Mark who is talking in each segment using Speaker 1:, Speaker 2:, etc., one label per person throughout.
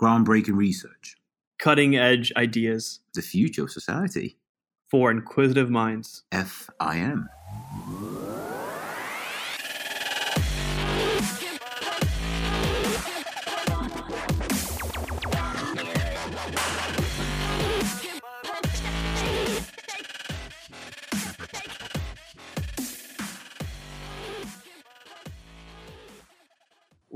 Speaker 1: Groundbreaking research.
Speaker 2: Cutting edge ideas
Speaker 1: The future of society.
Speaker 2: for inquisitive minds.
Speaker 1: FIM.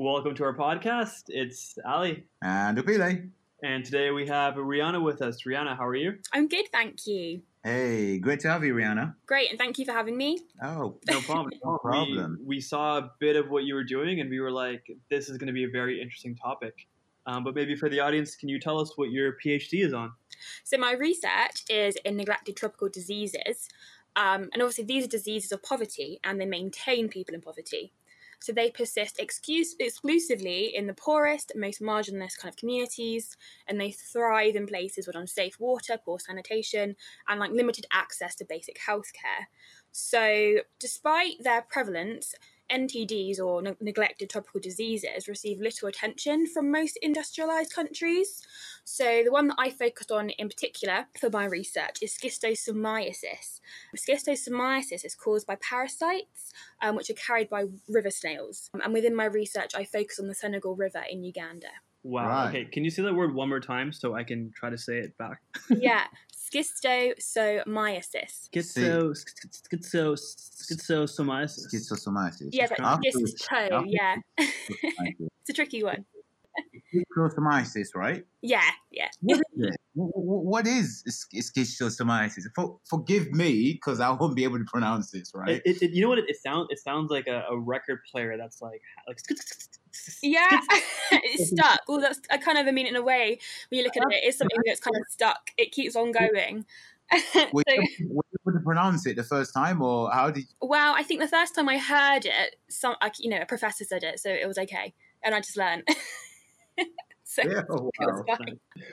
Speaker 2: Welcome to our podcast. It's Ali.
Speaker 1: And Upile.
Speaker 2: And today we have Rihanna with us. Rihanna, how are you?
Speaker 3: I'm good, thank you.
Speaker 1: Hey, great to have you, Rihanna.
Speaker 3: Great, and thank you for having me.
Speaker 1: Oh,
Speaker 2: No problem.
Speaker 1: No problem.
Speaker 2: We, we saw a bit of what you were doing and we were like, this is going to be a very interesting topic. Um, but maybe for the audience, can you tell us what your PhD is on?
Speaker 3: So, my research is in neglected tropical diseases. Um, and obviously, these are diseases of poverty and they maintain people in poverty. So, they persist excuse- exclusively in the poorest, most marginalized kind of communities, and they thrive in places with unsafe water, poor sanitation, and like limited access to basic healthcare. So, despite their prevalence, NTDs or ne- neglected tropical diseases receive little attention from most industrialized countries. So, the one that I focused on in particular for my research is schistosomiasis. Schistosomiasis is caused by parasites, um, which are carried by river snails. Um, and within my research, I focus on the Senegal River in Uganda.
Speaker 2: Wow.
Speaker 1: Right.
Speaker 2: Okay. Can you say that word one more time so I can try to say it back?
Speaker 3: yeah, schistosomiasis.
Speaker 2: Schizo, schizo, schizosomiasis.
Speaker 1: schistosomiasis.
Speaker 3: Yeah, it's like
Speaker 1: After-
Speaker 3: schisto, yeah. it's a tricky one.
Speaker 1: Schistosomiasis, right?
Speaker 3: Yeah, yeah.
Speaker 1: What is it? Wh- wh- What is schistosomiasis? For, forgive me, because I won't be able to pronounce this, right?
Speaker 2: It, it, it- you know what it, it sounds? It sounds like a, a record player that's like like.
Speaker 3: Yeah, it's stuck. Well, that's I kind of I mean in a way when you look at it, it's something that's kind of stuck. It keeps on going.
Speaker 1: Were
Speaker 3: so,
Speaker 1: you were you able to pronounce it the first time, or how did
Speaker 3: well, I think the first time I heard it, some like you know a professor said it, so it was okay, and I just learned. so
Speaker 1: Yeah, oh, wow.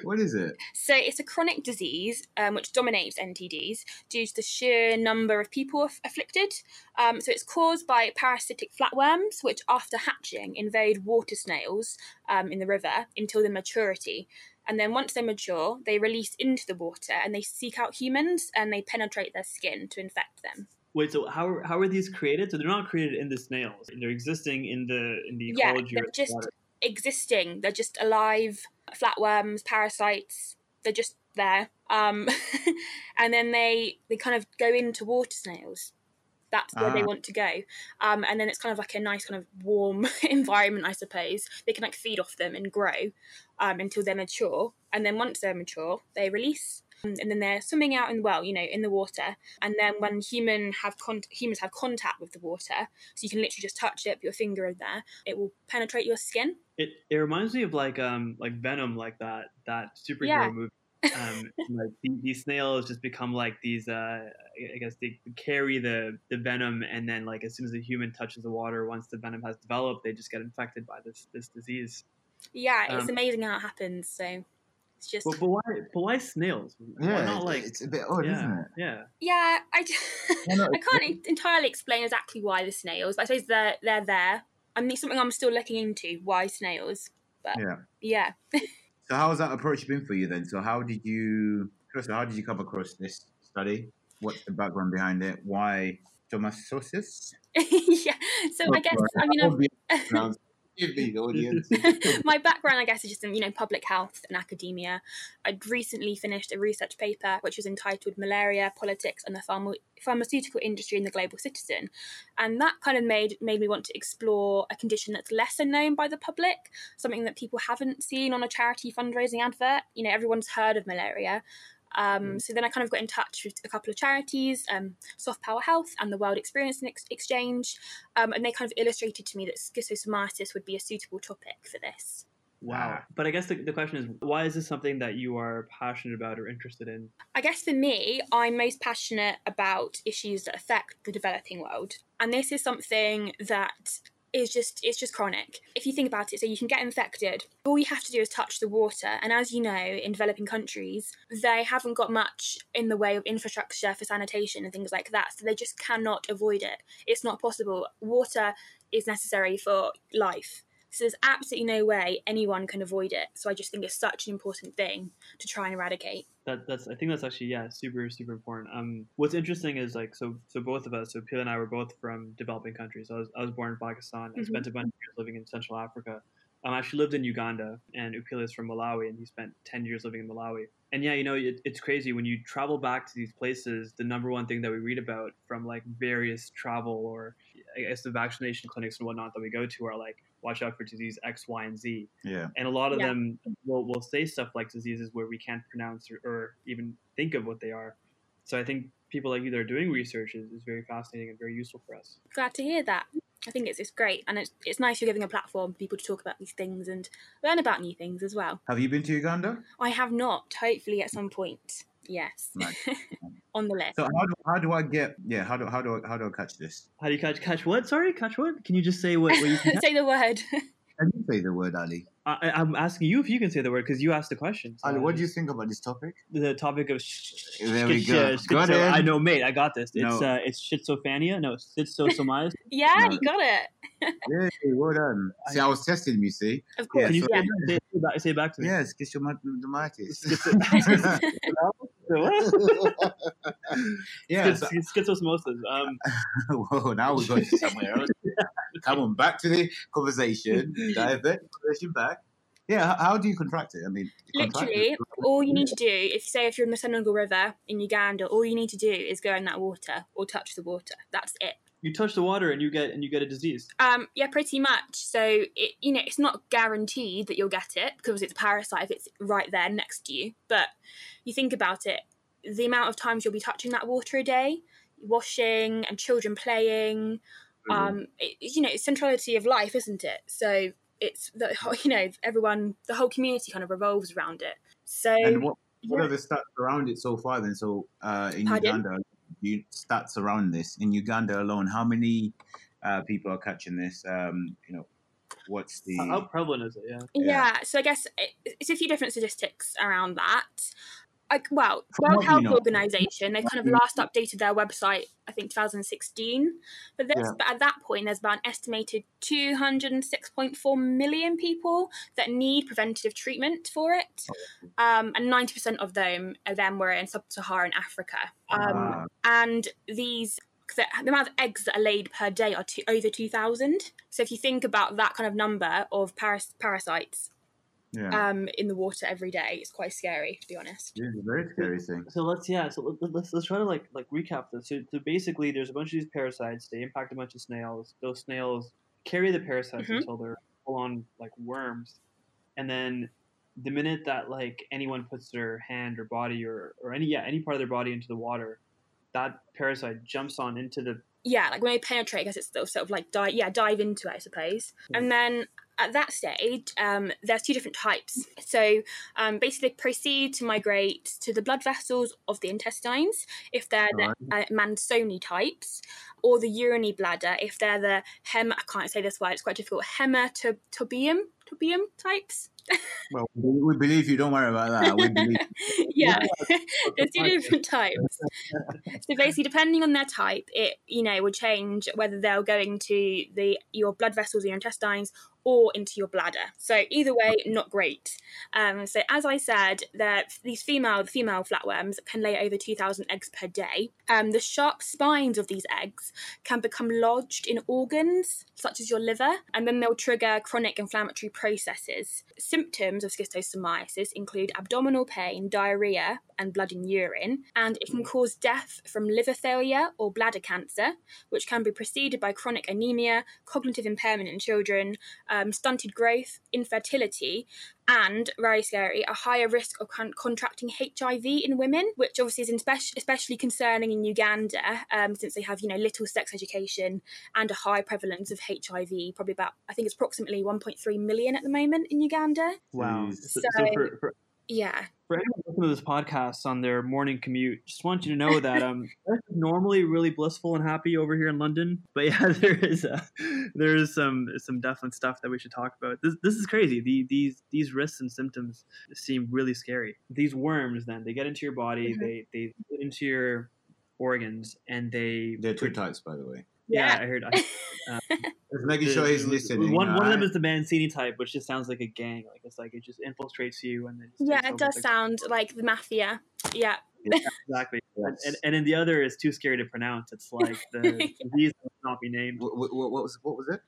Speaker 1: What is it?
Speaker 3: So it's a chronic disease um, which dominates NTDs due to the sheer number of people aff- afflicted. Um, so it's caused by parasitic flatworms, which after hatching invade water snails um, in the river until their maturity. And then once they mature, they release into the water and they seek out humans and they penetrate their skin to infect them.
Speaker 2: Wait, so how are, how are these created? So they're not created in the snails. They're existing in the in the
Speaker 3: Yeah,
Speaker 2: ecology.
Speaker 3: they're
Speaker 2: of the
Speaker 3: just
Speaker 2: water.
Speaker 3: Existing. They're just alive, flatworms, parasites. They're just there. Um, and then they they kind of go into water snails. That's where they
Speaker 1: Ah.
Speaker 3: want to go. Um, and then it's kind of like a nice kind of warm environment, I suppose. They can like feed off them and grow um, until they're mature. And then once they're mature, they release. And then they're swimming out in the well, you know, in the water. And then when human have con- humans have contact with the water, so you can literally just touch it, put your finger in there, it will penetrate your skin.
Speaker 2: It, it reminds me of like um like Venom, like that that superhero
Speaker 3: Yeah.
Speaker 2: movie. Um, like the- these snails just become like these. Uh, I guess they carry the the venom, and then like as soon as the human touches the water, once the venom has developed, they just get infected by this this disease.
Speaker 3: Yeah, it's
Speaker 2: Um,
Speaker 3: amazing how it happens. So it's just
Speaker 2: But, but why but why snails? Why
Speaker 1: Yeah,
Speaker 2: not like
Speaker 1: it's a bit odd,
Speaker 2: yeah
Speaker 1: isn't it?
Speaker 2: yeah.
Speaker 3: yeah, I, d-
Speaker 1: Well,
Speaker 3: I can't entirely explain exactly why the snails. But I suppose they're they're there. I mean, it's something I'm still looking into. Why snails? But
Speaker 1: Yeah.
Speaker 3: yeah,
Speaker 1: So how has that approach been for you then? So how did you first how did you come across this study? What's the background behind it? Why stomatosis?
Speaker 3: yeah. So I guess I mean I've,
Speaker 1: I've, give me audience.
Speaker 3: my background, I guess, is just in you know public health and academia. I'd recently finished a research paper which was entitled "Malaria, Politics, and the Pharma- Pharmaceutical Industry in the Global Citizen," and that kind of made made me want to explore a condition that's lesser known by the public, something that people haven't seen on a charity fundraising advert. You know, everyone's heard of malaria. Um, So then I kind of got in touch with a couple of charities, um, Soft Power Health and the World Experience Ex- Exchange, um, and they kind of illustrated to me that schistosomiasis would be a suitable topic for this.
Speaker 2: Wow. But I guess the, the question is, why is this something that you are passionate about or interested in?
Speaker 3: I guess for me, I'm most passionate about issues that affect the developing world. And this is something that is just it's just chronic. If you think about it, so you can get infected. All you have to do is touch the water. And as you know, in developing countries, they haven't got much in the way of infrastructure for sanitation and things like that. So they just cannot avoid it. It's not possible. Water is necessary for life. So there's absolutely no way anyone can avoid it. So I just think it's such an important thing to try and eradicate.
Speaker 2: That, that's I think that's actually yeah super super important. Um, what's interesting is like so so both of us so Peel and I were both from developing countries. I was I was born in Pakistan. I
Speaker 3: Mhm.
Speaker 2: spent a bunch of years living in Central Africa. Um, I actually lived in Uganda, and Upile is from Malawi, and he spent ten years living in Malawi. And yeah, you know, it, it's crazy when you travel back to these places. The number one thing that we read about from like various travel or I guess the vaccination clinics and whatnot that we go to are like, watch out for disease X, Y, and Z
Speaker 1: Yeah.
Speaker 2: and a lot of
Speaker 3: Yeah.
Speaker 2: them will, will say stuff like diseases where we can't pronounce or, or even think of what they are so i think people like you that are doing research is, is very fascinating and very useful for us
Speaker 3: Glad to hear that. I think it's, it's great. And it's, it's nice you're giving a platform for people to talk about these things and learn about new things as well.
Speaker 1: Have you been to Uganda?
Speaker 3: I have not, hopefully at some point. Yes.
Speaker 1: Nice.
Speaker 3: On the list.
Speaker 1: So how do, how do I get? Yeah. How do how do I, how do I catch this?
Speaker 2: how do you catch catch what sorry catch what can you just say what, what you can?
Speaker 3: Say the word.
Speaker 1: Can you say the word Ali?
Speaker 2: I, I- i'm asking you if you can say the word because you asked the question so
Speaker 1: Ali, what do you think about this topic?
Speaker 2: the topic of sh-
Speaker 1: There we
Speaker 2: schizo-
Speaker 1: go.
Speaker 2: schizo-
Speaker 1: Got it.
Speaker 2: i know mate i got this it's
Speaker 1: No.
Speaker 2: uh it's schizophrenia no schizosomiasis
Speaker 3: yeah,
Speaker 1: No.
Speaker 3: you got it.
Speaker 1: Yeah, well done. See, I was testing you. See,
Speaker 3: Of course.
Speaker 2: can you
Speaker 3: Yeah.
Speaker 2: say, say, it back, say it back to me
Speaker 1: yeah, schizomatitis. yeah.
Speaker 2: Schiz-
Speaker 1: So,
Speaker 2: schizosmosis um
Speaker 1: whoa, now we're going somewhere else. Come on, back to the conversation. Divert the conversation back. Yeah, how do you contract it? I mean,
Speaker 3: Literally,
Speaker 1: it.
Speaker 3: all you need to do, if you say if you're in the Senegal River in Uganda, all you need to do is go in that water or touch the water. That's it.
Speaker 2: You touch the water and you get and you get a disease
Speaker 3: Um, yeah, pretty much. So it, you know, it's not guaranteed that you'll get it because it's a parasite if it's right there next to you. But you think about it, the amount of times you'll be touching that water a day, washing and children playing. Um, it, you know, it's centrality of life, isn't it? So it's the whole- you know everyone, the whole community kind of revolves around it. So
Speaker 1: And what, what
Speaker 3: yeah.
Speaker 1: are the stats around it so far then? So uh, in
Speaker 3: Pardon?
Speaker 1: Uganda, you stats around this in Uganda alone, how many uh, people are catching this? Um, you know, what's the
Speaker 2: how prevalent is it yeah
Speaker 3: Yeah.
Speaker 1: Yeah.
Speaker 3: so I guess it, it's a few different statistics around that. Like, well, World Health
Speaker 1: know-
Speaker 3: Organization, they kind of last updated their website, I think 2016. But, there's,
Speaker 1: Yeah.
Speaker 3: but at that point, there's about an estimated 206.4 million people that need preventative treatment for it. Um, and 90% of them, of them were in sub Saharan Africa. Um,
Speaker 1: Ah,
Speaker 3: and these the, the amount of eggs that are laid per day are two, over 2000 so if you think about that kind of number of paras- parasites
Speaker 1: yeah,
Speaker 3: um, in the water every day it's quite scary to be honest
Speaker 1: yeah, it's a very scary thing.
Speaker 2: So let's yeah. So let- let's let's try to like like recap this. So, so basically, there's a bunch of these parasites. They impact a bunch of snails. Those snails carry the parasites
Speaker 3: Mhm.
Speaker 2: until they're full on like worms, and then the minute that like anyone puts their hand or body or or any yeah any part of their body into the water, that parasite jumps on into the
Speaker 3: yeah like when they penetrate i guess it's still sort of like dive yeah dive into it i suppose and then at that stage um, there's two different types so um, basically proceed to migrate to the blood vessels of the intestines if they're the uh, mansoni types or the urinary bladder if they're the hem i can't say this word it's quite difficult hematobium tobium types
Speaker 1: Well, we believe you. Don't worry about that. We believe.
Speaker 3: yeah there's two different types so basically depending on their type it you know will change whether they're going to the your blood vessels or your intestines or into your bladder. So either way not great. Um, so as i said these female the female flatworms can lay over 2000 eggs per day. Um, the sharp spines of these eggs can become lodged in organs such as your liver and then they'll trigger chronic inflammatory processes. Symptoms of schistosomiasis include abdominal pain diarrhea and blood in urine and it can cause death from liver failure or bladder cancer which can be preceded by chronic anemia cognitive impairment in children um, stunted growth infertility and very scary a higher risk of con- contracting hiv in women which obviously is in spec- especially concerning in uganda um, since they have you know little sex education and a high prevalence of hiv probably about i think it's approximately 1.3 million at the moment in uganda
Speaker 2: wow. So,
Speaker 3: So-
Speaker 2: so for, for
Speaker 3: yeah
Speaker 2: for anyone listening to this podcast on their morning commute, just want you to know that um, it's normally really blissful and happy over here in London, but yeah, there is a, there is some some definite stuff that we should talk about. This this is crazy. The, these these risks and symptoms seem really scary. These worms, then they get into your body,
Speaker 3: Mhm.
Speaker 2: they they get into your organs, and they
Speaker 1: There are two types, by the way.
Speaker 2: Yeah,
Speaker 3: Yeah.
Speaker 2: I heard. I, um,
Speaker 1: Just making
Speaker 2: the-
Speaker 1: sure he's listening.
Speaker 2: One, one of them is the Mancini type, which just sounds like a gang. Like it's like it just infiltrates you and then.
Speaker 3: Yeah, it does
Speaker 2: the-
Speaker 3: sound like the mafia. Yeah.
Speaker 2: exactly. And,
Speaker 1: Yes.
Speaker 2: and, and then the other is too scary to pronounce. It's like the disease that will not be named.
Speaker 1: What, what, what was what was it?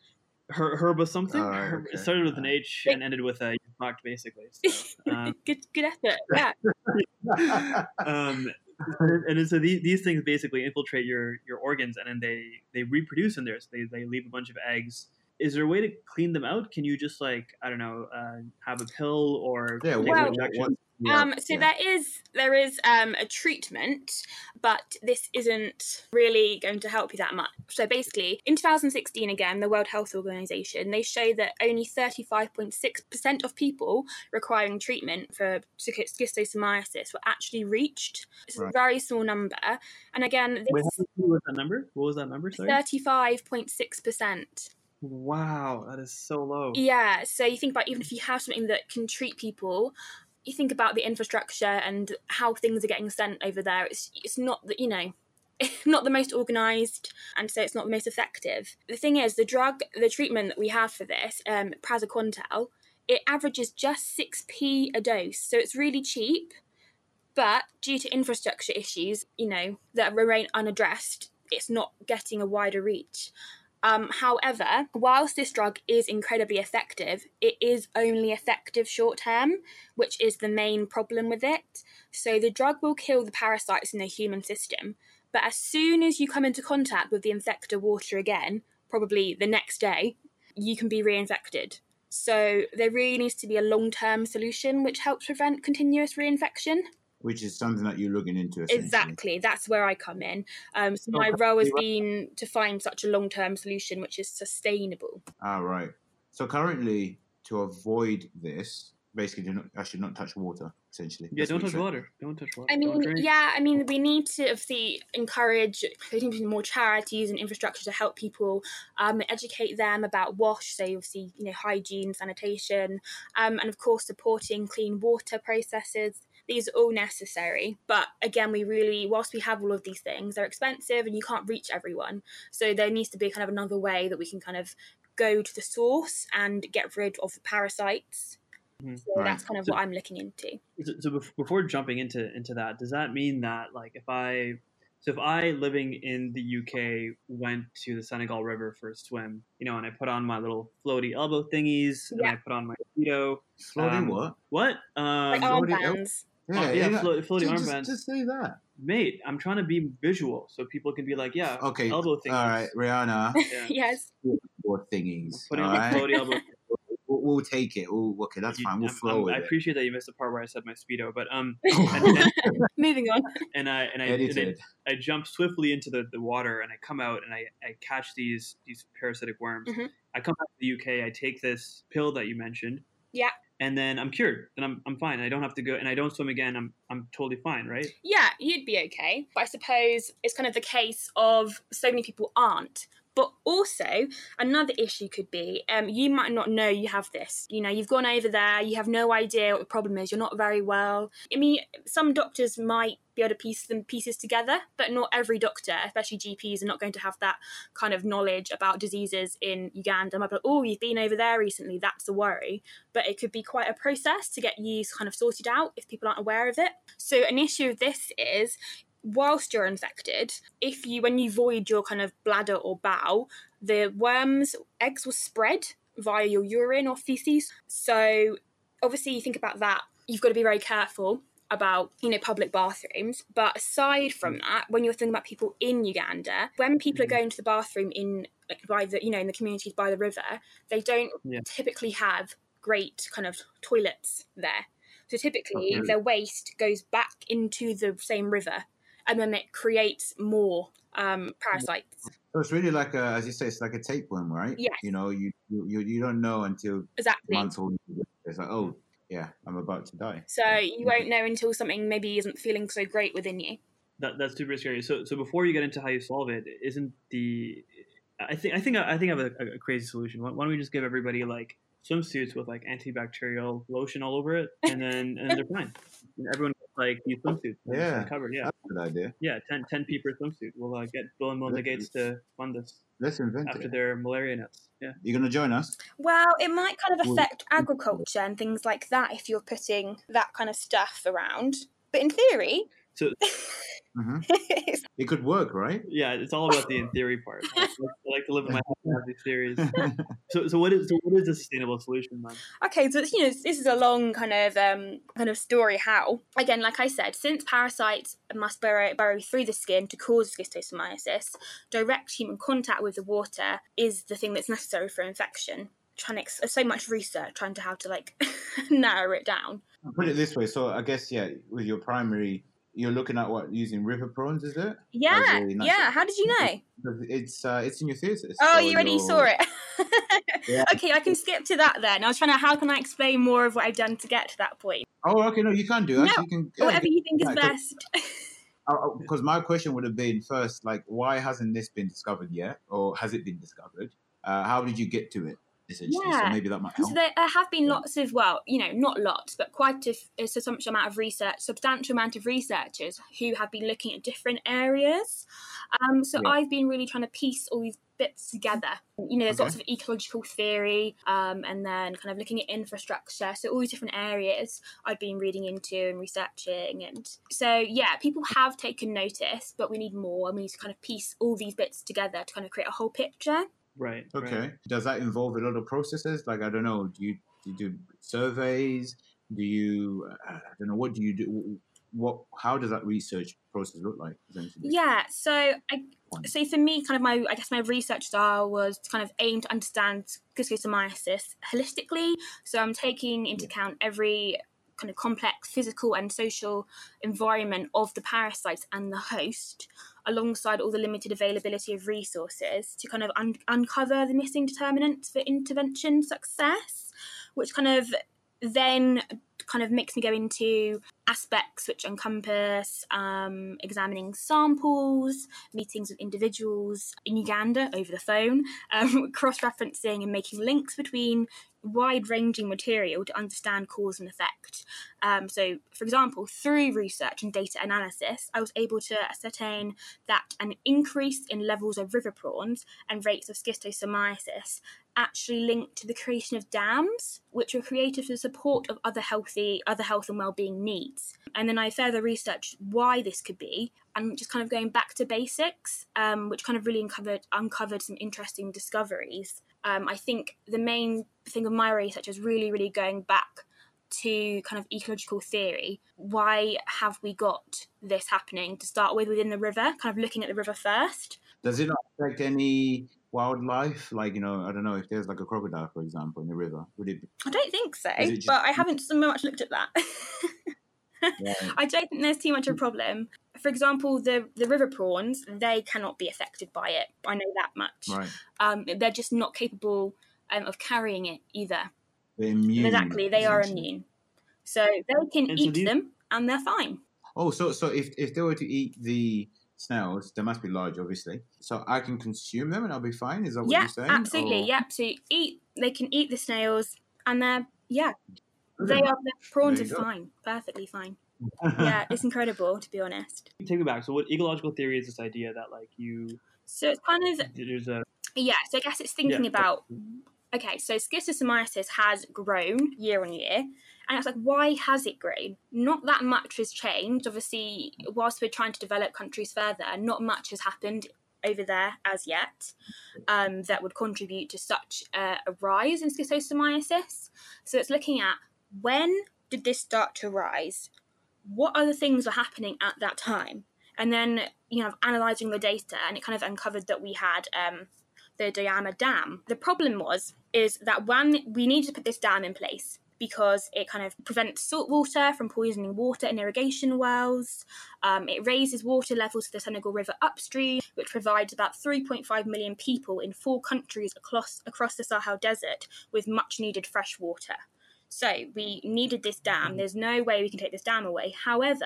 Speaker 2: Her, herba something.
Speaker 1: Alright,
Speaker 2: Herb-
Speaker 1: okay.
Speaker 2: It started with an H and ended with a fucked, basically. So, um,
Speaker 3: good good effort. Yeah.
Speaker 2: um, and, and so these, these things basically infiltrate your your organs and then they they reproduce in there so they, they leave a bunch of eggs is there a way to clean them out can you just like i don't know uh, have a pill or
Speaker 1: yeah.
Speaker 2: take
Speaker 1: What,
Speaker 2: an
Speaker 3: Well-
Speaker 1: what,
Speaker 2: injection?
Speaker 1: what, yeah,
Speaker 3: Um, so
Speaker 1: yeah.
Speaker 3: there is there is um, a treatment, but this isn't really going to help you that much. So basically, in 2016, again, the World Health Organization they show that only 35.6 percent of people requiring treatment for schistosomiasis were actually reached. It's a very small number, and again,
Speaker 2: Wait, what was that number what was that number sorry
Speaker 3: 35.6 percent.
Speaker 2: wow that is so low
Speaker 3: Yeah, so you think about even if you have something that can treat people, you think about the infrastructure and how things are getting sent over there. It's it's not that you know, not the most organised, and so it's not the most effective. The thing is, the drug, the treatment that we have for this, um, praziquantel, it averages just six p a dose, so it's really cheap. But due to infrastructure issues, you know, that remain unaddressed, it's not getting a wider reach. Um, however, whilst this drug is incredibly effective, it is only effective short term, which is the main problem with it. So the drug will kill the parasites in the human system, but as soon as you come into contact with the infector water again, probably the next day, you can be reinfected. So there really needs to be a long term solution which helps prevent continuous reinfection.
Speaker 1: Which is something that you're looking into.
Speaker 3: Exactly, that's where I come in. Um, so
Speaker 2: So
Speaker 3: my role has been to find such a long term solution which is sustainable.
Speaker 1: Ah, right. So currently, to avoid this, basically, do not, I should not touch water. Essentially,
Speaker 2: yeah
Speaker 1: That's
Speaker 2: don't touch water don't touch water
Speaker 3: I mean, yeah, I mean, we need to obviously encourage there need to be more charities and infrastructure to help people um, educate them about wash, so obviously, you know, hygiene, sanitation, um, and of course, supporting clean water processes. These are all necessary. But again, we really, whilst we have all of these things, they're expensive and you can't reach everyone. So there needs to be kind of another way that we can kind of go to the source and get rid of the parasites.
Speaker 2: Mhm.
Speaker 3: So
Speaker 1: Right.
Speaker 3: that's kind of
Speaker 2: So-
Speaker 3: what I'm looking into.
Speaker 2: so, so before jumping into into that does that mean that like if i so if i living in the uk went to the senegal river for a swim you know and i put on my little floaty elbow thingies and i put on my speedo
Speaker 1: Floating
Speaker 2: Um,
Speaker 1: what?
Speaker 2: what um
Speaker 3: Like armbands.
Speaker 2: Yeah,
Speaker 1: you're not-
Speaker 2: float, floaty
Speaker 1: just,
Speaker 2: armbands
Speaker 1: Just say that.
Speaker 2: mate i'm trying to be visual so people can be like yeah
Speaker 1: Okay.
Speaker 2: elbow thingies
Speaker 1: All right, Rihanna.
Speaker 2: yeah.
Speaker 3: yes.
Speaker 1: What thingies?
Speaker 2: putting
Speaker 1: all
Speaker 2: on
Speaker 1: right?
Speaker 2: my floaty elbow
Speaker 1: We'll, we'll take it. We'll, okay, that's
Speaker 2: You-
Speaker 1: fine. We'll
Speaker 2: I'm-
Speaker 1: flow
Speaker 2: I'm-
Speaker 1: with
Speaker 2: i
Speaker 1: it.
Speaker 2: appreciate that you missed the part where i said my speedo but um and, and,
Speaker 3: Moving on.
Speaker 2: and i and i, and I I jump swiftly into the, the water and I come out and I, I catch these these parasitic worms.
Speaker 3: Mhm.
Speaker 2: I come back to the UK. I take this pill that you mentioned.
Speaker 3: Yeah.
Speaker 2: And then I'm cured. Then I'm, I'm fine. I don't have to go and I don't swim again. I'm I'm totally fine, right?
Speaker 3: Yeah, you'd be okay. But I suppose it's kind of the case of so many people aren't. But also, another issue could be um, you might not know you have this. You know, you've gone over there, you have no idea what the problem is, you're not very well. I mean, some doctors might be able to piece them pieces together, but not every doctor, especially GPs, are not going to have that kind of knowledge about diseases in Uganda. Might be like, oh, you've been over there recently, that's a worry. But it could be quite a process to get you kind of sorted out if people aren't aware of it. So, an issue of this is whilst you're infected, if you when you void your kind of bladder or bowel, the worms eggs will spread via your urine or feces. So obviously you think about that, you've got to be very careful about you know public bathrooms but aside from that when you're thinking about people in uganda when people are
Speaker 2: Mhm.
Speaker 3: going to the bathroom in like by the you know in the communities by the river they don't
Speaker 2: Yeah.
Speaker 3: typically have great kind of toilets there so typically
Speaker 1: Okay.
Speaker 3: their waste goes back into the same river and then it creates more um, parasites
Speaker 1: So it's really like a, as you say, it's like a tapeworm, right?
Speaker 3: Yeah.
Speaker 1: You know, you you you don't know until
Speaker 3: exactly
Speaker 1: months old. It's like, oh, yeah, I'm about to die.
Speaker 3: so you won't know until something maybe isn't feeling so great within you
Speaker 2: That, that's super scary. So so before you get into how you solve it, isn't the I think I think I think I have a, a crazy solution. Why, why don't we just give everybody like swimsuits with like antibacterial lotion all over it, and then and they're fine. And everyone gets, like these swimsuits. and
Speaker 1: Yeah.
Speaker 2: they're covered. Yeah,
Speaker 1: That's a good idea.
Speaker 2: yeah. 10, 10 p per swimsuit. We'll uh, get Bill and Melinda Gates to fund this
Speaker 1: Let's invent
Speaker 2: after
Speaker 1: it.
Speaker 2: their malaria nets. Yeah.
Speaker 1: You're gonna join us?
Speaker 3: Well, it might kind of
Speaker 1: Well-
Speaker 3: affect agriculture and things like that if you're putting that kind of stuff around. But in theory,
Speaker 2: So
Speaker 1: hmm It could work, right?
Speaker 2: yeah, it's all about the in theory part. I like, I like to live in my head and have these theories. So so what is so what is a sustainable solution then?
Speaker 3: okay, so you know this is a long kind of um, kind of story. How again, like I said, since parasites must burrow, burrow through the skin to cause schistosomiasis, direct human contact with the water is the thing that's necessary for infection. Trying to so much research trying to how to like narrow it down.
Speaker 1: Put it this way. So I guess yeah, with your primary, you're looking at what using river prawns, is it?
Speaker 3: Yeah,
Speaker 1: nice.
Speaker 3: yeah. How did you know?
Speaker 1: It's uh, it's in your thesis.
Speaker 3: Oh, you already
Speaker 1: you're-
Speaker 3: saw it.
Speaker 1: Yeah.
Speaker 3: Okay, I can skip to that then. I was trying to, how can I explain more of what I've done to get to that point?
Speaker 1: Oh, okay. No, you can do.
Speaker 3: No,
Speaker 1: you can. yeah,
Speaker 3: Whatever you think is
Speaker 1: yeah, 'cause-
Speaker 3: best.
Speaker 1: Because my question would have been first, like, why hasn't this been discovered yet, or has it been discovered? Uh, how did you get to it? Essentially, so
Speaker 3: Yeah.
Speaker 1: maybe that might
Speaker 3: So there have been lots of, well, you know, not lots, but quite a, a substantial amount of research, substantial amount of researchers who have been looking at different areas. Um, so
Speaker 1: Yeah.
Speaker 3: I've been really trying to piece all these bits together. You know, there's
Speaker 1: Okay.
Speaker 3: lots of ecological theory, um, and then kind of looking at infrastructure. So all these different areas I've been reading into and researching, and so yeah, people have taken notice, but we need more, and we need to kind of piece all these bits together to kind of create a whole picture.
Speaker 2: Right.
Speaker 1: Okay.
Speaker 2: Right.
Speaker 1: Does that involve a lot of processes? Like, I don't know. Do you do, you do surveys? Do you? uh, I don't know. What do you do? What? How does that research process look like? Essentially.
Speaker 3: Yeah, so I
Speaker 1: Fine.
Speaker 3: so for me, kind of my I guess my research style was to kind of aim to understand schistosomiasis holistically. So I'm taking into account every kind of complex physical and social environment of the parasites and the host, alongside all the limited availability of resources to kind of un- uncover the missing determinants for intervention success, which kind of then kind of makes me go into aspects which encompass um, examining samples, meetings with individuals in Uganda over the phone, um, cross referencing and making links between wide ranging material to understand cause and effect. Um, so, for example, through research and data analysis, I was able to ascertain that an increase in levels of river prawns and rates of schistosomiasis actually linked to the creation of dams, which were created for the support of other healthy, other health and well-being needs. And then I further researched why this could be, and just kind of going back to basics, um, which kind of really uncovered uncovered some interesting discoveries. Um, I think the main thing of my research is really, really going back to kind of ecological theory. Why have we got this happening to start with within the river? Kind of looking at the river first.
Speaker 1: Does it not affect any wildlife? Like, you know, I don't know if there's like a crocodile, for example, in the river. Would it? Be,
Speaker 3: I don't think so,
Speaker 1: just-
Speaker 3: but I haven't so much looked at that.
Speaker 1: yeah.
Speaker 3: I don't think there's too much of a problem. For example, the the river prawns, they cannot be affected by it. I know that much.
Speaker 1: Right.
Speaker 3: Um, they're just not capable um, of carrying it either.
Speaker 1: They're immune.
Speaker 3: exactly, they are immune, so they can
Speaker 2: And so
Speaker 3: eat them and they're fine.
Speaker 1: Oh, so so if if they were to eat the snails, they must be large, obviously. So I can consume them and I'll be fine. Is that what
Speaker 3: yeah,
Speaker 1: you're saying?
Speaker 3: absolutely.
Speaker 1: Or-
Speaker 3: Yeah, so eat. They can eat the snails, and they're yeah, they
Speaker 1: Brilliant.
Speaker 3: are. The prawns are
Speaker 1: go.
Speaker 3: fine, perfectly fine. Yeah, it's incredible to be honest.
Speaker 2: Take it back. So what ecological theory is this idea that like you
Speaker 3: So it's kind of
Speaker 2: there's a
Speaker 3: yeah. So I guess it's thinking
Speaker 2: Yeah.
Speaker 3: about okay, so schistosomiasis has grown year on year. And it's like, why has it grown? Not that much has changed. Obviously, whilst we're trying to develop countries further, not much has happened over there as yet um, that would contribute to such a, a rise in schistosomiasis. So it's looking at when did this start to rise? What other things were happening at that time? And then, you know, analysing the data, and it kind of uncovered that we had um, the Diama Dam. The problem was is that when we needed to put this dam in place because it kind of prevents salt water from poisoning water in irrigation wells. Um, it raises water levels for the Senegal River upstream, which provides about 3.5 million people in four countries across across the Sahel Desert with much needed fresh water. So we needed this dam. There's no way we can take this dam away. However,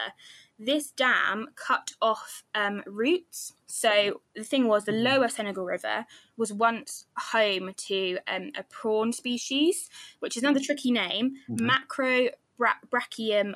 Speaker 3: this dam cut off um, routes. So the thing was, the lower Senegal River was once home to um, a prawn species, which is another tricky name,
Speaker 1: Mhm.
Speaker 3: Macro Brachium.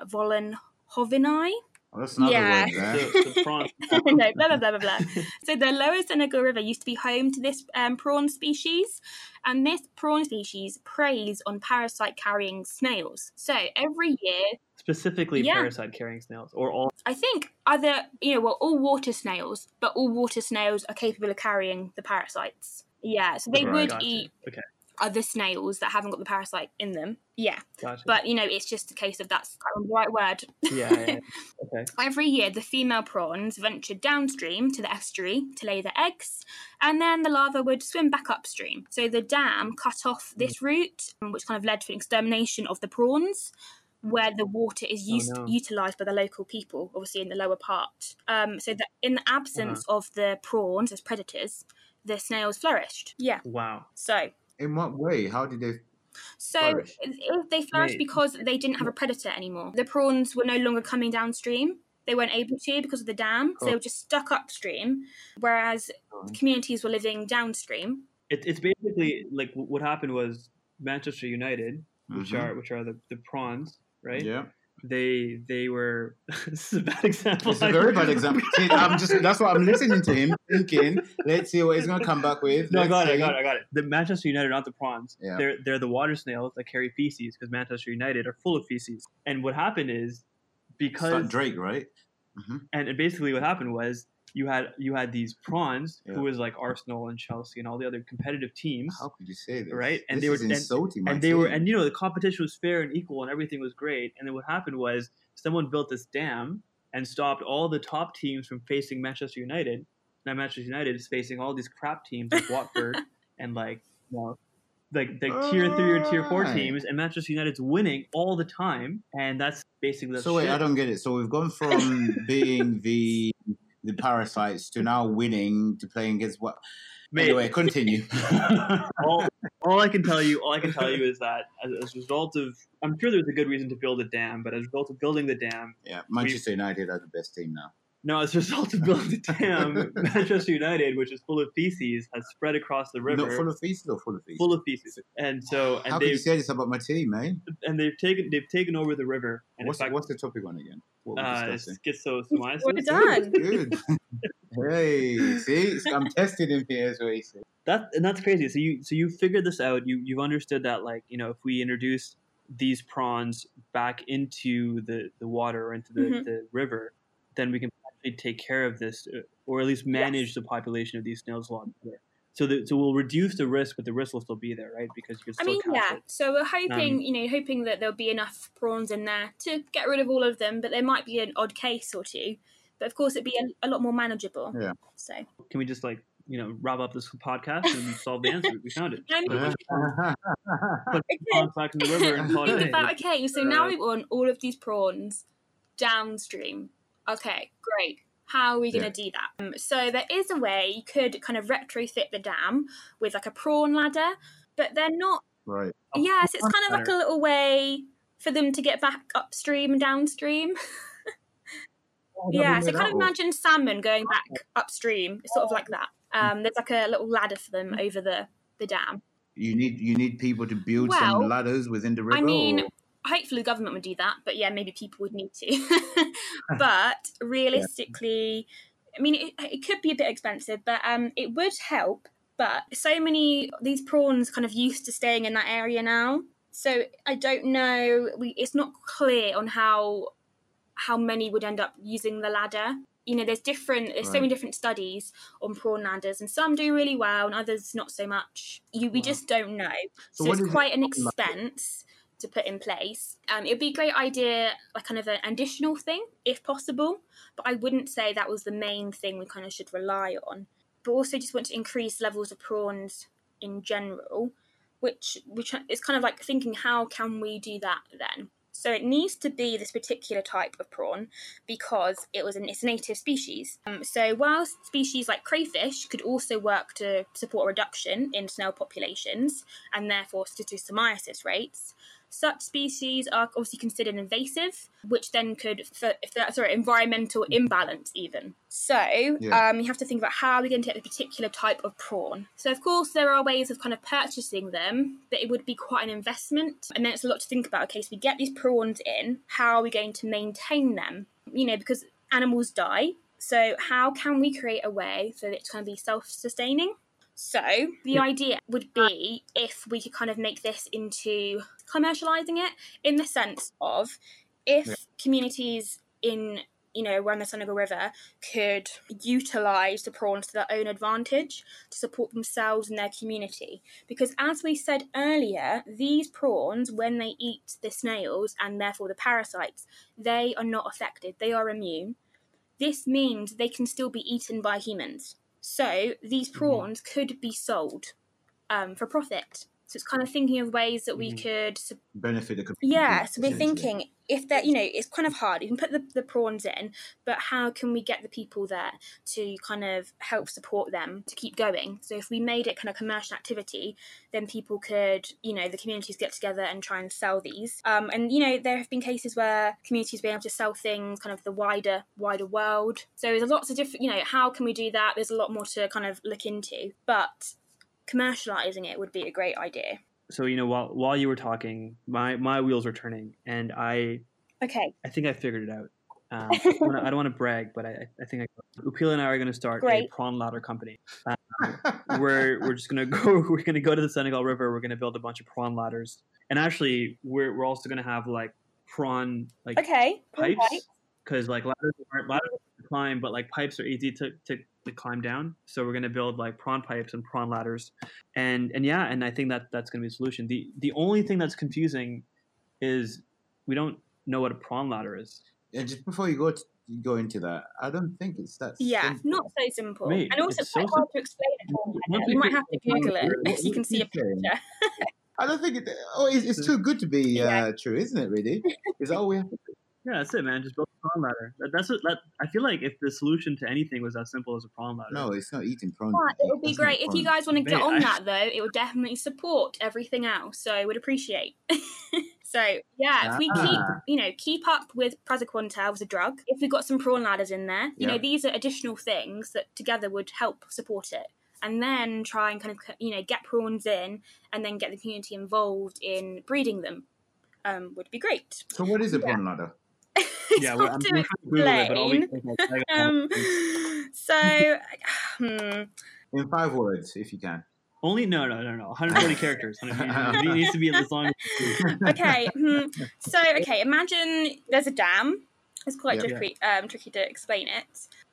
Speaker 1: Oh, that's another
Speaker 3: Yeah.
Speaker 1: word there.
Speaker 2: the, the prawns.
Speaker 3: no, blah blah blah blah blah. So the lower Senegal River used to be home to this um, prawn species, and this prawn species preys on parasite-carrying snails. So every year,
Speaker 2: Specifically,
Speaker 3: Yeah.
Speaker 2: parasite carrying snails, or all.
Speaker 3: I think other, you know, well, all water snails, but all water snails are capable of carrying the parasites. Yeah, so they
Speaker 1: Right.
Speaker 3: would
Speaker 2: Gotcha.
Speaker 3: eat
Speaker 2: Okay,
Speaker 3: other snails that haven't got the parasite in them. Yeah,
Speaker 2: gotcha.
Speaker 3: but you know, it's just a case of that's I can't remember the right word.
Speaker 2: yeah, yeah, yeah. okay.
Speaker 3: Every year, the female prawns ventured downstream to the estuary to lay their eggs, and then the larvae would swim back upstream. So the dam cut off this route, which kind of led to an extermination of the prawns. Where the water is
Speaker 2: Oh,
Speaker 3: used,
Speaker 2: no.
Speaker 3: utilized by the local people, obviously in the lower part. Um, so that in the absence of the prawns as predators, the snails flourished. Yeah.
Speaker 2: Wow.
Speaker 3: So
Speaker 1: In what way? How did they?
Speaker 3: so
Speaker 1: Flourish.
Speaker 3: if they flourished
Speaker 2: Mate.
Speaker 3: because they didn't have a predator anymore. The prawns were no longer coming downstream. They weren't able to because of the dam. So they were just stuck upstream, whereas communities were living downstream.
Speaker 2: It, it's basically like what happened was Manchester United, which
Speaker 1: Mhm.
Speaker 2: are which are the, the prawns, right?
Speaker 1: Yeah,
Speaker 2: They they were. this is a bad example.
Speaker 1: it's a very bad example. See, I'm just that's what I'm listening to him, thinking. Let's see what he's gonna come back with.
Speaker 2: No, I got it, I got it, I got it. The Manchester United, not the prawns.
Speaker 1: Yeah.
Speaker 2: They're they're the water snails that carry feces because Manchester United are full of feces. And what happened is because
Speaker 1: Drake, right? Mm-hmm.
Speaker 2: and, and basically what happened was you had you had these prawns
Speaker 1: Yeah.
Speaker 2: who was like Arsenal and Chelsea and all the other competitive teams.
Speaker 1: How could you say this?
Speaker 2: Right, and
Speaker 1: this
Speaker 2: they were-
Speaker 1: is
Speaker 2: and- and they were and you know the competition was fair and equal and everything was great and then what happened was someone built this dam and stopped all the top teams from facing manchester united now manchester united is facing all these crap teams like watford and like you know like like tier three or tier four
Speaker 1: Right.
Speaker 2: teams and manchester united's winning all the time and that's basically the
Speaker 1: So wait,
Speaker 2: shit.
Speaker 1: I don't get it. So we've gone from being the the parasites to now winning to playing against what?
Speaker 2: Mate,
Speaker 1: Anyway, continue.
Speaker 2: all, all I can tell you, all I can tell you is that as, as a result of, I'm sure there's a good reason to build a dam, but as a result of building the dam,
Speaker 1: yeah, Manchester United are the best team now.
Speaker 2: No, as a result of building the dam, Manchester United, which is full of feces, has spread across the river,
Speaker 1: Not full of feces or full of feces.
Speaker 2: full of feces, and so and
Speaker 1: How could you say this about my team, man?
Speaker 2: and they've taken they've taken over the river. And
Speaker 1: What's,
Speaker 2: fact,
Speaker 1: what's the topic on again? What we're
Speaker 2: uh,
Speaker 1: discussing?
Speaker 2: schistosomiasis.
Speaker 3: We're done.
Speaker 1: Good. hey, see, I'm testing him here, is what he.
Speaker 2: That and that's crazy. So you so you figured this out. You you've understood that like you know if we introduce these prawns back into the the water or into the,
Speaker 3: Mhm.
Speaker 2: the river, then we can actually take care of this uh, or at least manage the population of these snails a lot better. So the, so we'll reduce the risk, but the risk will still be there, right? Because you can
Speaker 3: I
Speaker 2: still
Speaker 3: mean,
Speaker 2: catch
Speaker 3: yeah.
Speaker 2: it.
Speaker 3: So we're hoping,
Speaker 2: Um,
Speaker 3: you know, hoping that there'll be enough prawns in there to get rid of all of them, but there might be an odd case or two. But of course, it'd be a, a lot more manageable.
Speaker 1: Yeah.
Speaker 3: So
Speaker 2: Can we just like you know wrap up this podcast and solve the answer? We found it.
Speaker 3: I mean.
Speaker 2: Put the prawns back in the river and call it a
Speaker 3: think
Speaker 2: day.
Speaker 3: about okay. So now we want all of these prawns downstream. Okay, great. How are we going
Speaker 1: Yeah.
Speaker 3: to do that? Um, so there is a way you could kind of retrofit the dam with like a prawn ladder, but they're not.
Speaker 1: right.
Speaker 2: A
Speaker 3: Yes, it's kind of like a little way for them to get back upstream and downstream. Yeah, so kind of imagine salmon going back upstream. It's sort of like that. Um, there's like a little ladder for them over the, the dam.
Speaker 1: You need you need people to build
Speaker 3: Well,
Speaker 1: some ladders within the river.
Speaker 3: I mean,
Speaker 1: or-
Speaker 3: hopefully the government would do that, but yeah, maybe people would need to. but realistically, I mean, it, it could be a bit expensive, but um, it would help. But so many these prawns kind of used to staying in that area now, so I don't know. We it's not clear on how how many would end up using the ladder. You know, there's different. There's so many different studies on prawn ladders, and some do really well, and others not so much. You we
Speaker 2: Wow.
Speaker 3: just don't know.
Speaker 1: So
Speaker 3: So, it's quite an
Speaker 1: called, like-
Speaker 3: expense to put in place. Um, it'd be a great idea, like kind of an additional thing, if possible. But I wouldn't say that was the main thing we kind of should rely on. But also just want to increase levels of prawns in general, which which is kind of like thinking how can we do that then? So it needs to be this particular type of prawn because it was an it's a native species. Um, so while species like crayfish could also work to support a reduction in snail populations and therefore schistosomiasis rates, Such species are obviously considered invasive, which then could, for, if that's sorry, environmental imbalance even. So
Speaker 1: Yeah.
Speaker 3: um, you have to think about how we're going to get the particular type of prawn. So of course there are ways of kind of purchasing them, but it would be quite an investment, and then it's a lot to think about. Okay, so we get these prawns in, how are we going to maintain them? You know, because animals die. So how can we create a way so that it's going to be self-sustaining? So the idea would be if we could kind of make this into commercializing it in the sense of if
Speaker 1: Yeah.
Speaker 3: communities in you know around the Senegal River could utilize the prawns to their own advantage to support themselves and their community. Because as we said earlier, these prawns, when they eat the snails and therefore the parasites, they are not affected. They are immune. This means they can still be eaten by humans. So these prawns could be sold um, for profit. So it's kind of thinking of ways that we
Speaker 2: Mhm.
Speaker 3: could
Speaker 1: benefit the community.
Speaker 3: yeah, so we're thinking if they're, you know, it's kind of hard. You can put the, the prawns in, but how can we get the people there to kind of help support them to keep going? So if we made it kind of commercial activity, then people could, you know, the communities get together and try and sell these. Um, and you know, there have been cases where communities being able to sell things kind of the wider wider world. So there's lots of different, you know, how can we do that? There's a lot more to kind of look into, but commercializing it would be a great idea.
Speaker 2: So you know, while while you were talking, my my wheels were turning, and I
Speaker 3: Okay,
Speaker 2: I think I figured it out. Um, I don't wanna- I don't want to brag, but I, I think I, Upile and I are going to start
Speaker 3: Great.
Speaker 2: a prawn ladder company. we're we're just gonna go. We're gonna go to the Senegal River. We're gonna build a bunch of prawn ladders, and actually, we're we're also gonna have like prawn like
Speaker 3: okay,
Speaker 2: pipes
Speaker 3: alright.
Speaker 2: because like ladders aren't ladders are to climb, but like pipes are easy to, to to climb down. So we're gonna build like prawn pipes and prawn ladders, and and yeah, and I think that that's gonna be a solution. the The only thing that's confusing is we don't know what a prawn ladder is.
Speaker 1: And just before you go to, you go into that, I don't think it's that.
Speaker 3: Yeah,
Speaker 1: simple.
Speaker 3: not so simple.
Speaker 2: Mate,
Speaker 3: and also
Speaker 2: it's
Speaker 3: quite
Speaker 2: so
Speaker 3: hard to explain it.
Speaker 2: Once
Speaker 3: You
Speaker 2: we
Speaker 3: might have to Google it
Speaker 2: do it,
Speaker 3: so you can see a picture.
Speaker 1: I don't think it. Oh, it's, it's too good to be uh, true, isn't it? Really, is that all we have to do?
Speaker 2: Yeah, that's it, man. Just build a prawn ladder. That, that's what. That, I feel like if the solution to anything was as simple as a prawn ladder.
Speaker 1: No, it's not eating prawns.
Speaker 3: But it would be great if you guys want to get on
Speaker 2: I-
Speaker 3: that though. It would definitely support everything else. So I would appreciate. so yeah, if we keep
Speaker 1: Ah.
Speaker 3: you know keep up with praziquantel as a drug, if we got some prawn ladders in there, you know these are additional things that together would help support it. And then try and kind of you know get prawns in, and then get the community involved in breeding them. Um, would be great.
Speaker 1: So what is a
Speaker 3: Yeah.
Speaker 1: prawn ladder?
Speaker 3: It's
Speaker 2: yeah,
Speaker 3: hard
Speaker 2: well, I'm,
Speaker 3: to
Speaker 2: I'm trying it, but all we
Speaker 3: explain.
Speaker 2: can is, like,
Speaker 3: Um, so, hmm,
Speaker 1: In five words, if you can.
Speaker 2: only no, no, no, no. 140 characters. It needs to be as long. as
Speaker 3: okay. hmm, So, okay, imagine there's a dam. It's quite
Speaker 1: Yeah.
Speaker 3: tricky, um, tricky to explain it.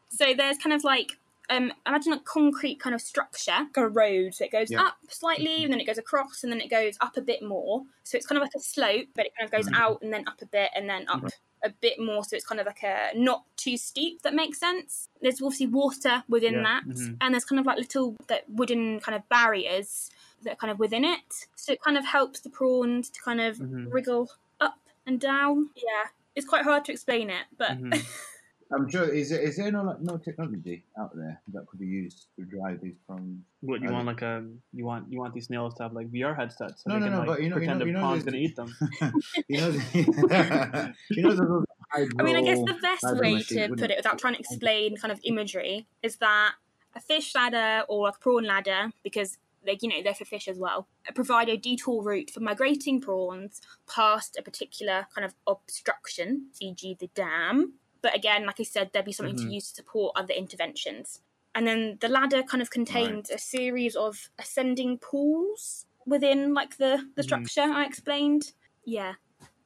Speaker 3: So there's kind of like um, imagine a concrete kind of structure, like a road that goes
Speaker 1: Yeah.
Speaker 3: up slightly, and then it goes across, and then it goes up a bit more. So it's kind of like a slope, but it kind of goes
Speaker 1: Mhm.
Speaker 3: out and then up a bit, and then up a bit more. So it's kind of like a not too steep. That makes sense. There's obviously water within
Speaker 2: Yeah.
Speaker 3: that,
Speaker 2: Mhm.
Speaker 3: and there's kind of like little that wooden kind of barriers that are kind of within it. So it kind of helps the prawns to kind of
Speaker 2: Mhm.
Speaker 3: wriggle up and down. Yeah, it's quite hard to explain it, but
Speaker 2: Mhm.
Speaker 1: I'm sure. Is there, is there no like, no technology out there that could be used to drive these prawns?
Speaker 2: What you
Speaker 1: I
Speaker 2: want like a you want you want these snails to have like VR headsets so
Speaker 1: No,
Speaker 2: they
Speaker 1: no,
Speaker 2: can
Speaker 1: no,
Speaker 2: like
Speaker 1: but you know- you
Speaker 2: pretend
Speaker 1: know-
Speaker 2: the
Speaker 1: you know
Speaker 2: prawn's gonna eat them.
Speaker 1: you know, the, you know those
Speaker 3: I mean, I guess the best way to put it without trying to explain kind of imagery is that a fish ladder or a prawn ladder, because they, you know, they're for fish as well, provide a detour route for migrating prawns past a particular kind of obstruction, e.g., the dam. But again, like I said, there'd be something to
Speaker 2: Mhm.
Speaker 3: use to support other interventions. And then the ladder kind of contains a series of ascending pools within like the, the
Speaker 2: Mhm.
Speaker 3: structure I explained. Yeah.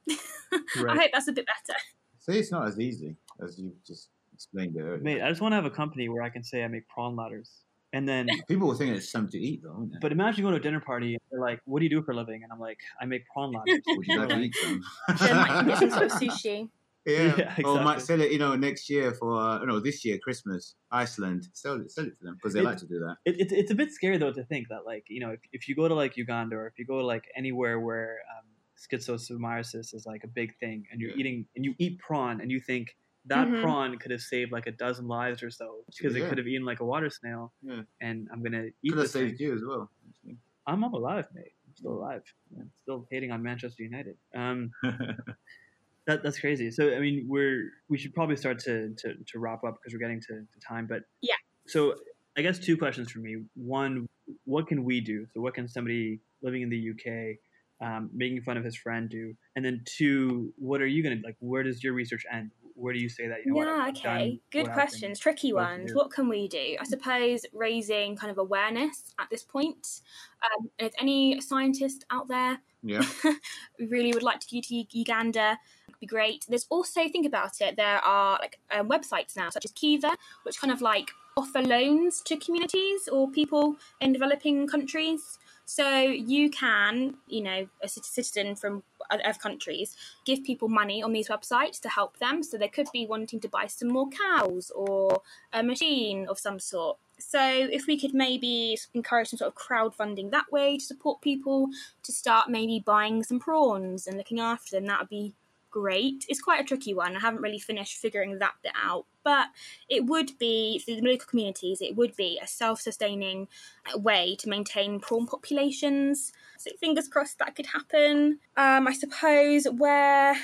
Speaker 3: I hope that's a bit better.
Speaker 1: See, it's not as easy as you just explained it earlier.
Speaker 2: Mate, I just want to have a company where I can say I make prawn ladders, and then.
Speaker 1: People will think it's something to eat, though, wouldn't they?
Speaker 2: But imagine going to a dinner party and they're like, "What do you do for a living?" And I'm like, "I make prawn ladders."
Speaker 1: would you like to eat some?
Speaker 3: Like some sort of sushi.
Speaker 1: Yeah,
Speaker 2: Yeah,
Speaker 1: or might sell it, you know, next year for uh, no, this year Christmas, Iceland. Sell it, sell it to them because they
Speaker 2: It-
Speaker 1: like to do that.
Speaker 2: it, it's it's a bit scary though to think that like you know if, if you go to like Uganda or if you go to like anywhere where um, schistosomiasis is like a big thing and you're
Speaker 1: Yeah.
Speaker 2: eating and you eat prawn and you think that
Speaker 3: Mhm.
Speaker 2: prawn could have saved like a dozen lives or so because
Speaker 1: Yeah.
Speaker 2: it could have eaten like a water snail
Speaker 1: Yeah.
Speaker 2: and I'm gonna eat
Speaker 1: Could have
Speaker 2: this thing.
Speaker 1: saved you as well. actually.
Speaker 2: I'm all alive, mate. I'm still alive, I'm still hating on Manchester United. Um, that, that's crazy. So I mean, we're we should probably start to to, to wrap up because we're getting to, to time. But
Speaker 3: Yeah.
Speaker 2: So I guess two questions for me. One, what can we do? So what can somebody living in the UK um, making fun of his friend do? And then two, what are you gonna like? Where does your research end? Where do you say that? You know what,
Speaker 3: yeah,
Speaker 2: I've done
Speaker 3: okay. Good
Speaker 2: what I've been
Speaker 3: questions. Tricky ones. What can we do? I suppose raising kind of awareness at this point. Um, and if any scientists out there
Speaker 1: yeah.
Speaker 3: really would like to go to Uganda, it'd be great. There's also, think about it, there are like um, websites now, such as Kiva, which kind of like offer loans to communities or people in developing countries. So you can, you know, a citizen from other countries, give people money on these websites to help them. So they could be wanting to buy some more cows or a machine of some sort. So if we could maybe encourage some sort of crowdfunding that way to support people to start maybe buying some prawns and looking after them, that would be great. It's quite a tricky one. I haven't really finished figuring that bit out, but it would be for the local communities. It would be a self-sustaining way to maintain prawn populations. So fingers crossed that could happen. Um, I suppose where.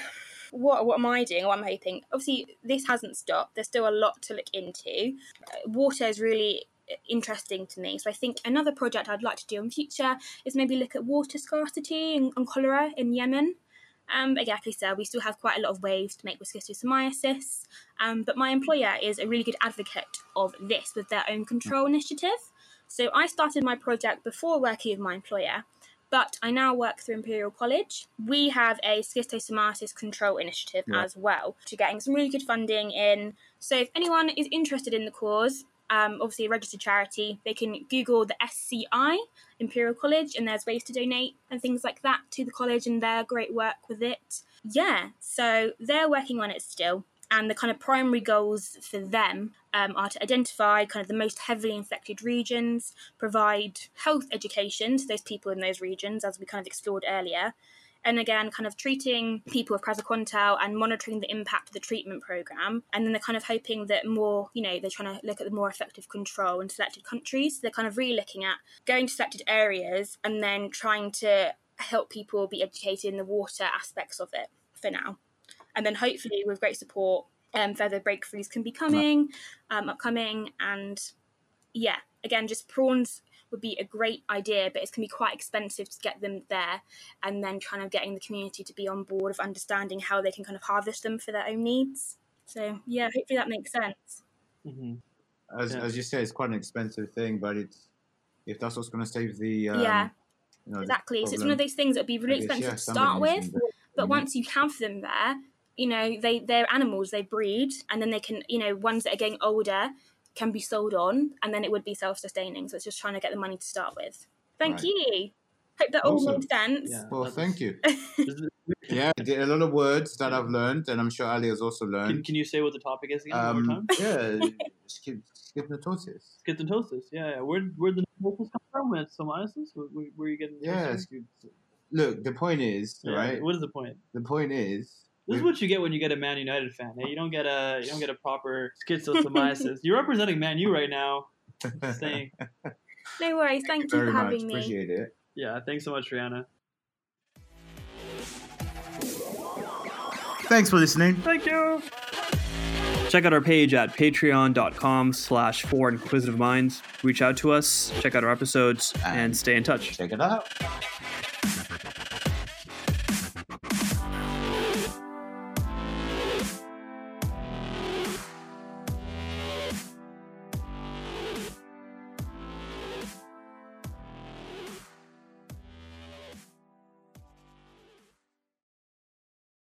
Speaker 3: What, what am I doing? What I'm hoping. Obviously, this hasn't stopped. There's still a lot to look into. Uh, water is really interesting to me. So I think another project I'd like to do in future is maybe look at water scarcity and, and cholera in Yemen. Um, but yeah, like I said, we still have quite a lot of ways to make with schistosomiasis. Um, but my employer is a really good advocate of this with their own control initiative. So I started my project before working with my employer, but I now work through Imperial College. We have a schistosomiasis control initiative
Speaker 1: Yeah.
Speaker 3: as well, to getting some really good funding in. So if anyone is interested in the cause, um, obviously a registered charity, they can Google the SCI, Imperial College, and there's ways to donate and things like that to the college and their great work with it. Yeah, so they're working on it still. And the kind of primary goals for them um, are to identify kind of the most heavily infected regions, provide health education to those people in those regions, as we kind of explored earlier, and again, kind of treating people with praziquantel and monitoring the impact of the treatment program. And then they're kind of hoping that more, you know, they're trying to look at the more effective control in selected countries. So they're kind of really looking at going to selected areas and then trying to help people be educated in the water aspects of it for now. And then hopefully, with great support, um, further breakthroughs can be coming, um, upcoming, and yeah, again, just prawns would be a great idea, but it's going to be quite expensive to get them there, and then kind of getting the community to be on board of understanding how they can kind of harvest them for their own needs. So yeah, hopefully that makes sense.
Speaker 2: hmm
Speaker 1: As,
Speaker 2: Yeah.
Speaker 1: as you say, it's quite an expensive thing, but it's if that's what's going to save the um,
Speaker 3: Yeah.
Speaker 1: you know, the
Speaker 3: Exactly. So it's one of those things that would be really
Speaker 1: guess,
Speaker 3: expensive
Speaker 1: yeah,
Speaker 3: to start with,
Speaker 1: to
Speaker 3: but
Speaker 1: in it.
Speaker 3: once you have them there, you know they they're animals. They breed, and then they can you know ones that are getting older can be sold on, and then it would be self sustaining. So it's just trying to get the money to start with. Thank
Speaker 1: Right.
Speaker 3: you. Hope that all
Speaker 1: Awesome.
Speaker 3: made sense.
Speaker 2: Yeah.
Speaker 1: Well, thank you. Yeah, a lot of words that I've learned, and I'm sure Ali has also learned.
Speaker 2: can you say what the topic is again one more
Speaker 1: Um,
Speaker 2: time?
Speaker 1: yeah, skip, skipnotosis.
Speaker 2: Schistotosis. Yeah, yeah. Where where the psoriasis come from? When it's psoriasis? Where, where, where you getting?
Speaker 1: Yeah, skip- look, the point is,
Speaker 2: Yeah,
Speaker 1: right?
Speaker 2: What is the point?
Speaker 1: The point is,
Speaker 2: This is what you get when you get a Man United fan. eh? You don't get a you don't get a proper schistosomiasis. You're representing Man U right now. Just saying.
Speaker 3: No worries. Thank you
Speaker 1: very
Speaker 3: for
Speaker 1: much
Speaker 3: me.
Speaker 1: appreciate it.
Speaker 2: Yeah. Thanks so much, Rihanna.
Speaker 1: Thanks for listening.
Speaker 2: Thank you. Check out our page at patreon.com slash four inquisitive minds. Reach out to us, check out our episodes, and stay in touch.
Speaker 1: Check it out.